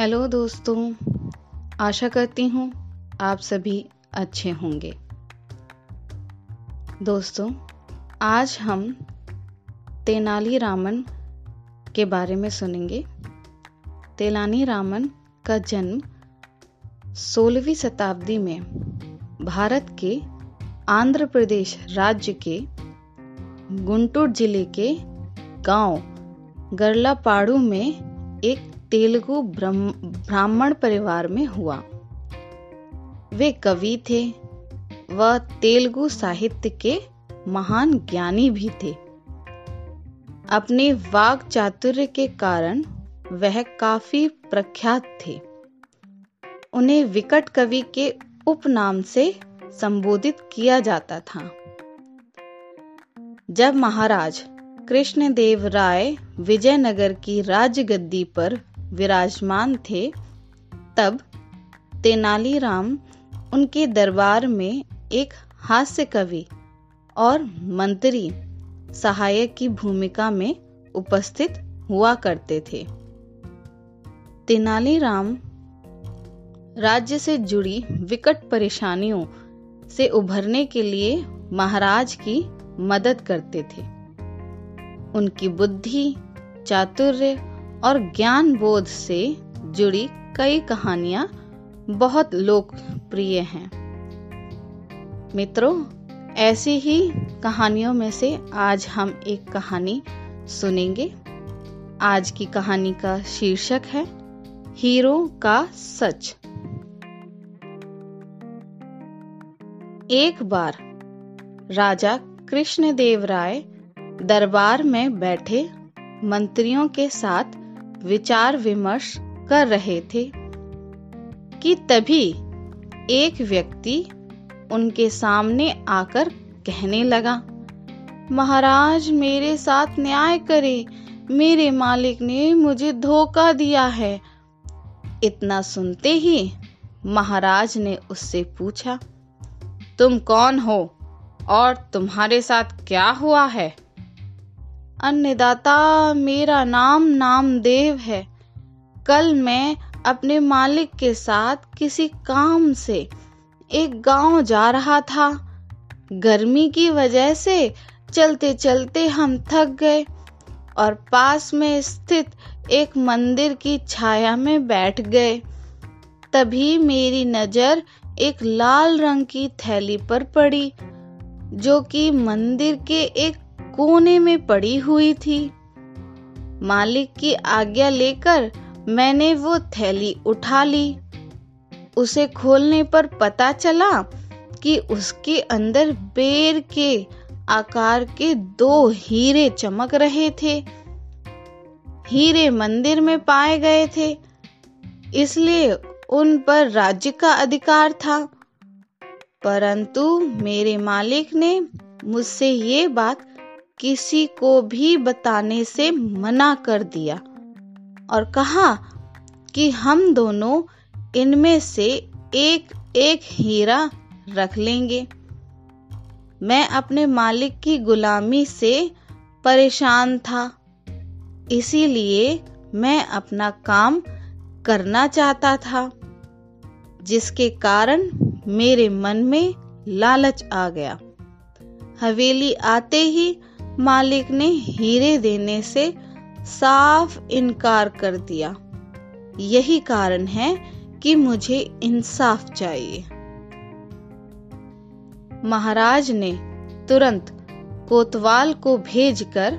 Hello दोस्तों, आशा करती हूँ आप सभी अच्छे होंगे। दोस्तों, आज हम तेनाली रामन के बारे में सुनेंगे। तेलानी रामन का जन्म 16वीं शताब्दी में भारत के आंध्र प्रदेश राज्य के गुंटूर ज़िले के गाँव गरलापाड़ू में एक तेलुगु ब्राह्मण परिवार में हुआ। वे कवि थे वह तेलुगु साहित्य के महान ज्ञानी भी थे। अपने वाक चातुर्य के कारण वह काफ़ी प्रख्यात थे। उन्हें विकट कवि के उपनाम से संबोधित किया जाता था। जब महाराज कृष्णदेव राय विजयनगर की राजगद्दी पर विराजमान थे, तब तेनालीराम उनके दरबार में एक हास्य कवि और मंत्री सहायक की भूमिका में उपस्थित हुआ करते थे। तेनालीराम राज्य से जुड़ी विकट परेशानियों से उभरने के लिए महाराज की मदद करते थे। उनकी बुद्धि, चातुर्य और ज्ञान बोध से जुड़ी कई कहानियाँ बहुत लोकप्रिय हैं। मित्रों, ऐसी ही कहानियों में से आज हम एक कहानी सुनेंगे। आज की कहानी का शीर्षक है, हीरो का सच। एक बार राजा कृष्णदेव राय दरबार में बैठे मंत्रियों के साथ विचार विमर्श कर रहे थे कि तभी एक व्यक्ति उनके सामने आकर कहने लगा, महाराज, मेरे साथ न्याय करे। मेरे मालिक ने मुझे धोखा दिया है। इतना सुनते ही महाराज ने उससे पूछा, तुम कौन हो और तुम्हारे साथ क्या हुआ है? अन्नदाता, मेरा नाम नामदेव है। कल मैं अपने मालिक के साथ किसी काम से एक गाँव जा रहा था। गर्मी की वजह से चलते चलते हम थक गए और पास में स्थित एक मंदिर की छाया में बैठ गए। तभी मेरी नज़र एक लाल रंग की थैली पर पड़ी, जो कि मंदिर के एक कोने में पड़ी हुई थी। मालिक की आज्ञा लेकर मैंने वो थैली उठा ली। उसे खोलने पर पता चला कि उसके अंदर बेर के आकार के दो हीरे चमक रहे थे। हीरे मंदिर में पाए गए थे, इसलिए उन पर राज्य का अधिकार था। परंतु मेरे मालिक ने मुझसे ये बात किसी को भी बताने से मना कर दिया और कहा कि हम दोनों इनमें से एक एक हीरा रख लेंगे। मैं अपने मालिक की गुलामी से परेशान था, इसीलिए मैं अपना काम करना चाहता था, जिसके कारण मेरे मन में लालच आ गया। हवेली आते ही मालिक ने हीरे देने से साफ़ इनकार कर दिया। यही कारण है कि मुझे इंसाफ चाहिए। महाराज ने तुरंत कोतवाल को भेजकर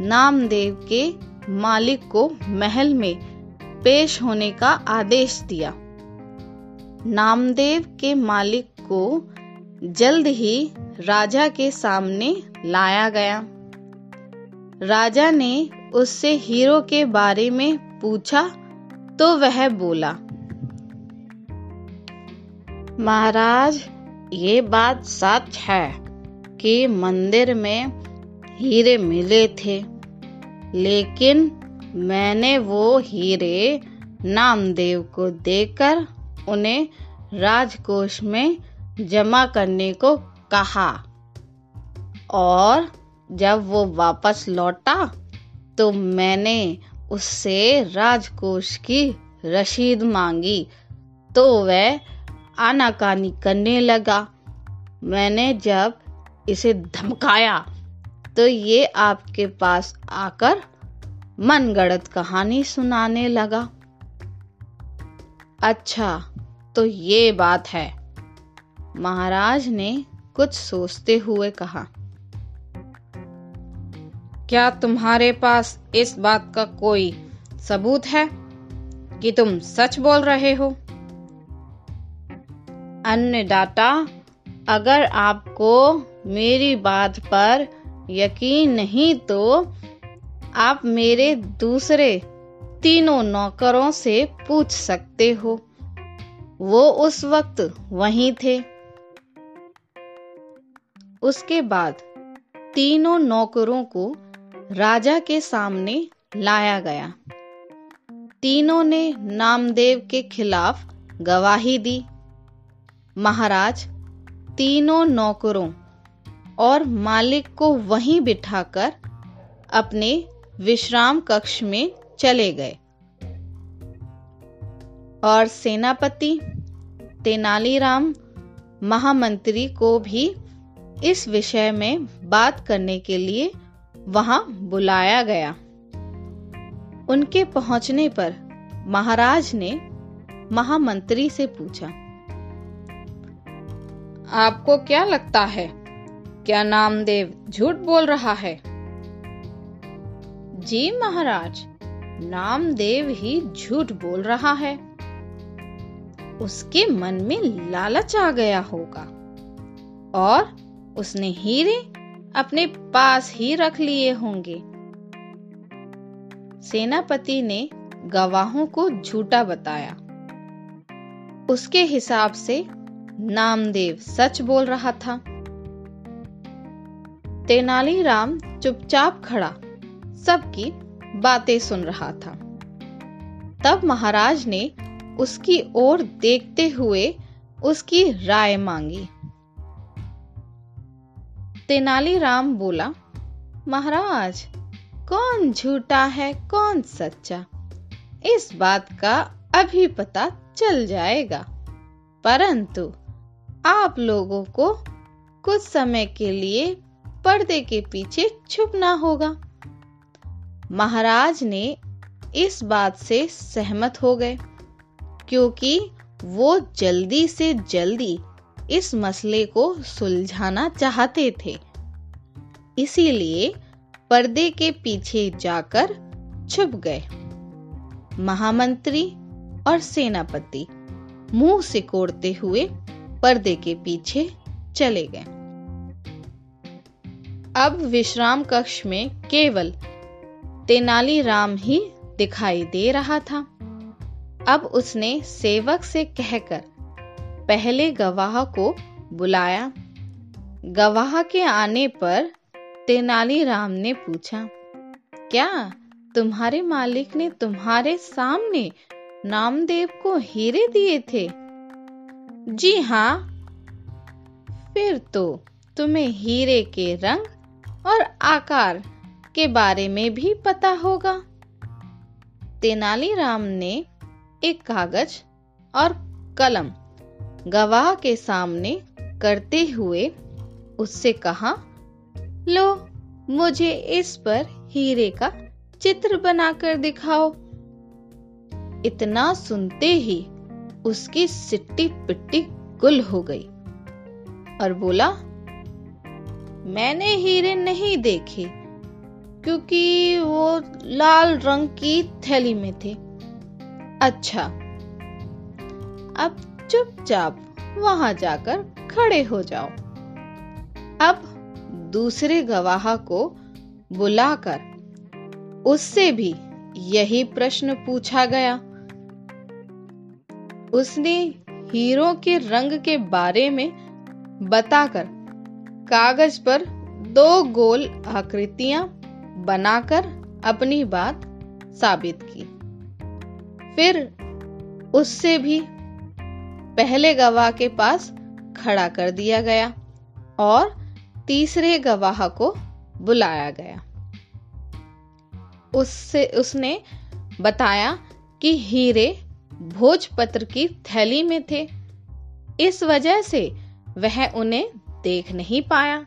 नामदेव के मालिक को महल में पेश होने का आदेश दिया। नामदेव के मालिक को जल्द ही राजा के सामने लाया गया। राजा ने उससे हीरो के बारे में पूछा तो वह बोला, महाराज, ये बात सच है कि मंदिर में हीरे मिले थे, लेकिन मैंने वो हीरे नामदेव को देकर उन्हें राजकोष में जमा करने को कहा। और जब वो वापस लौटा तो मैंने उससे राजकोष की रसीद मांगी तो वह आनाकानी करने लगा। मैंने जब इसे धमकाया तो ये आपके पास आकर मनगढ़ंत कहानी सुनाने लगा। अच्छा तो ये बात है। महाराज ने कुछ सोचते हुए कहा, क्या तुम्हारे पास इस बात का कोई सबूत है कि तुम सच बोल रहे हो? अन्नदाता, अगर आपको मेरी बात पर यकीन नहीं तो आप मेरे दूसरे तीनों नौकरों से पूछ सकते हो। वो उस वक्त वहीं थे। उसके बाद तीनों नौकरों को राजा के सामने लाया गया। तीनों ने नामदेव के खिलाफ गवाही दी। महाराज, तीनों नौकरों और मालिक को वहीं बिठाकर अपने विश्राम कक्ष में चले गए। और सेनापति तेनालीराम महामंत्री को भी इस विषय में बात करने के लिए वहाँ बुलाया गया। उनके पहुँचने पर महाराज ने महामंत्री से पूछा, आपको क्या लगता है, क्या नामदेव झूठ बोल रहा है? जी महाराज, नामदेव ही झूठ बोल रहा है। उसके मन में लालच आ गया होगा और उसने हीरे अपने पास ही रख लिए होंगे। सेनापति ने गवाहों को झूठा बताया। उसके हिसाब से नामदेव सच बोल रहा था। तेनालीराम चुपचाप खड़ा, सबकी बातें सुन रहा था। तब महाराज ने उसकी ओर देखते हुए उसकी राय मांगी। तेनालीराम बोला, महाराज, कौन झूठा है, कौन सच्चा? इस बात का अभी पता चल जाएगा। परंतु आप लोगों को कुछ समय के लिए पर्दे के पीछे छुपना होगा। महाराज ने इस बात से सहमत हो गए, क्योंकि वो जल्दी से जल्दी इस मसले को सुलझाना चाहते थे। इसीलिए पर्दे के पीछे जाकर छुप गए। महामंत्री और सेनापति मुँह सिकोड़ते हुए पर्दे के पीछे चले गए। अब विश्राम कक्ष में केवल तेनालीराम ही दिखाई दे रहा था। अब उसने सेवक से कहकर पहले गवाह को बुलाया। गवाह के आने पर तेनालीराम ने पूछा, क्या तुम्हारे मालिक ने तुम्हारे सामने नामदेव को हीरे दिए थे? जी हाँ। फिर तो तुम्हें हीरे के रंग और आकार के बारे में भी पता होगा। तेनालीराम ने एक कागज़ और कलम गवाह के सामने करते हुए उससे कहा, लो, मुझे इस पर हीरे का चित्र बनाकर दिखाओ। इतना सुनते ही उसकी सिट्टी पिट्टी गुल हो गई और बोला, मैंने हीरे नहीं देखे, क्योंकि वो लाल रंग की थैली में थे। अच्छा अब चुपचाप वहाँ जाकर खड़े हो जाओ। अब दूसरे गवाह को बुलाकर उससे भी यही प्रश्न पूछा गया। उसने हीरो के रंग के बारे में बताकर कागज़ पर दो गोल आकृतियाँ बनाकर अपनी बात साबित की। फिर उससे भी पहले गवाह के पास खड़ा कर दिया गया और तीसरे गवाह को बुलाया गया। उससे, उसने बताया कि हीरे भोजपत्र की थैली में थे। इस वजह से वह उन्हें देख नहीं पाया।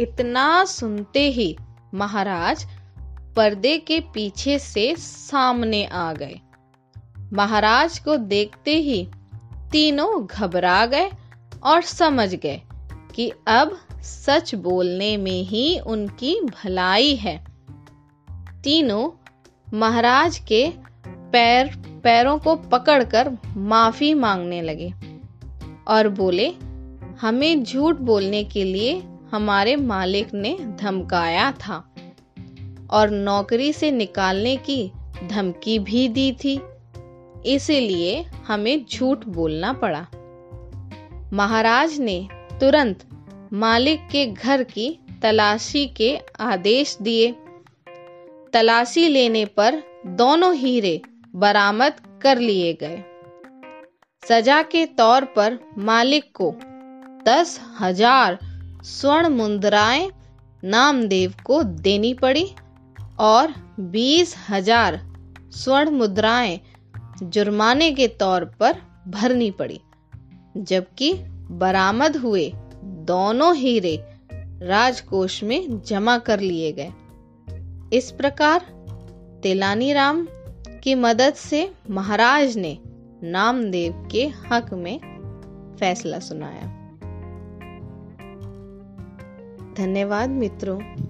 इतना सुनते ही महाराज पर्दे के पीछे से सामने आ गए। महाराज को देखते ही तीनों घबरा गए और समझ गए कि अब सच बोलने में ही उनकी भलाई है। तीनों महाराज के पैर, पैरों को पकड़कर माफ़ी मांगने लगे और बोले, हमें झूठ बोलने के लिए हमारे मालिक ने धमकाया था और नौकरी से निकालने की धमकी भी दी थी। इसीलिए हमें झूठ बोलना पड़ा। महाराज ने तुरंत मालिक के घर की तलाशी के आदेश दिए। तलाशी लेने पर दोनों हीरे बरामद कर लिए गए। सजा के तौर पर मालिक को दस हज़ार स्वर्ण मुद्राएँ नामदेव को देनी पड़ी और बीस हज़ार स्वर्ण मुद्राएँ जुर्माने के तौर पर भरनी पड़ी, जबकि बरामद हुए दोनों हीरे राजकोष में जमा कर लिए गए। इस प्रकार तेलानी राम की मदद से महाराज ने नामदेव के हक में फैसला सुनाया। धन्यवाद मित्रों।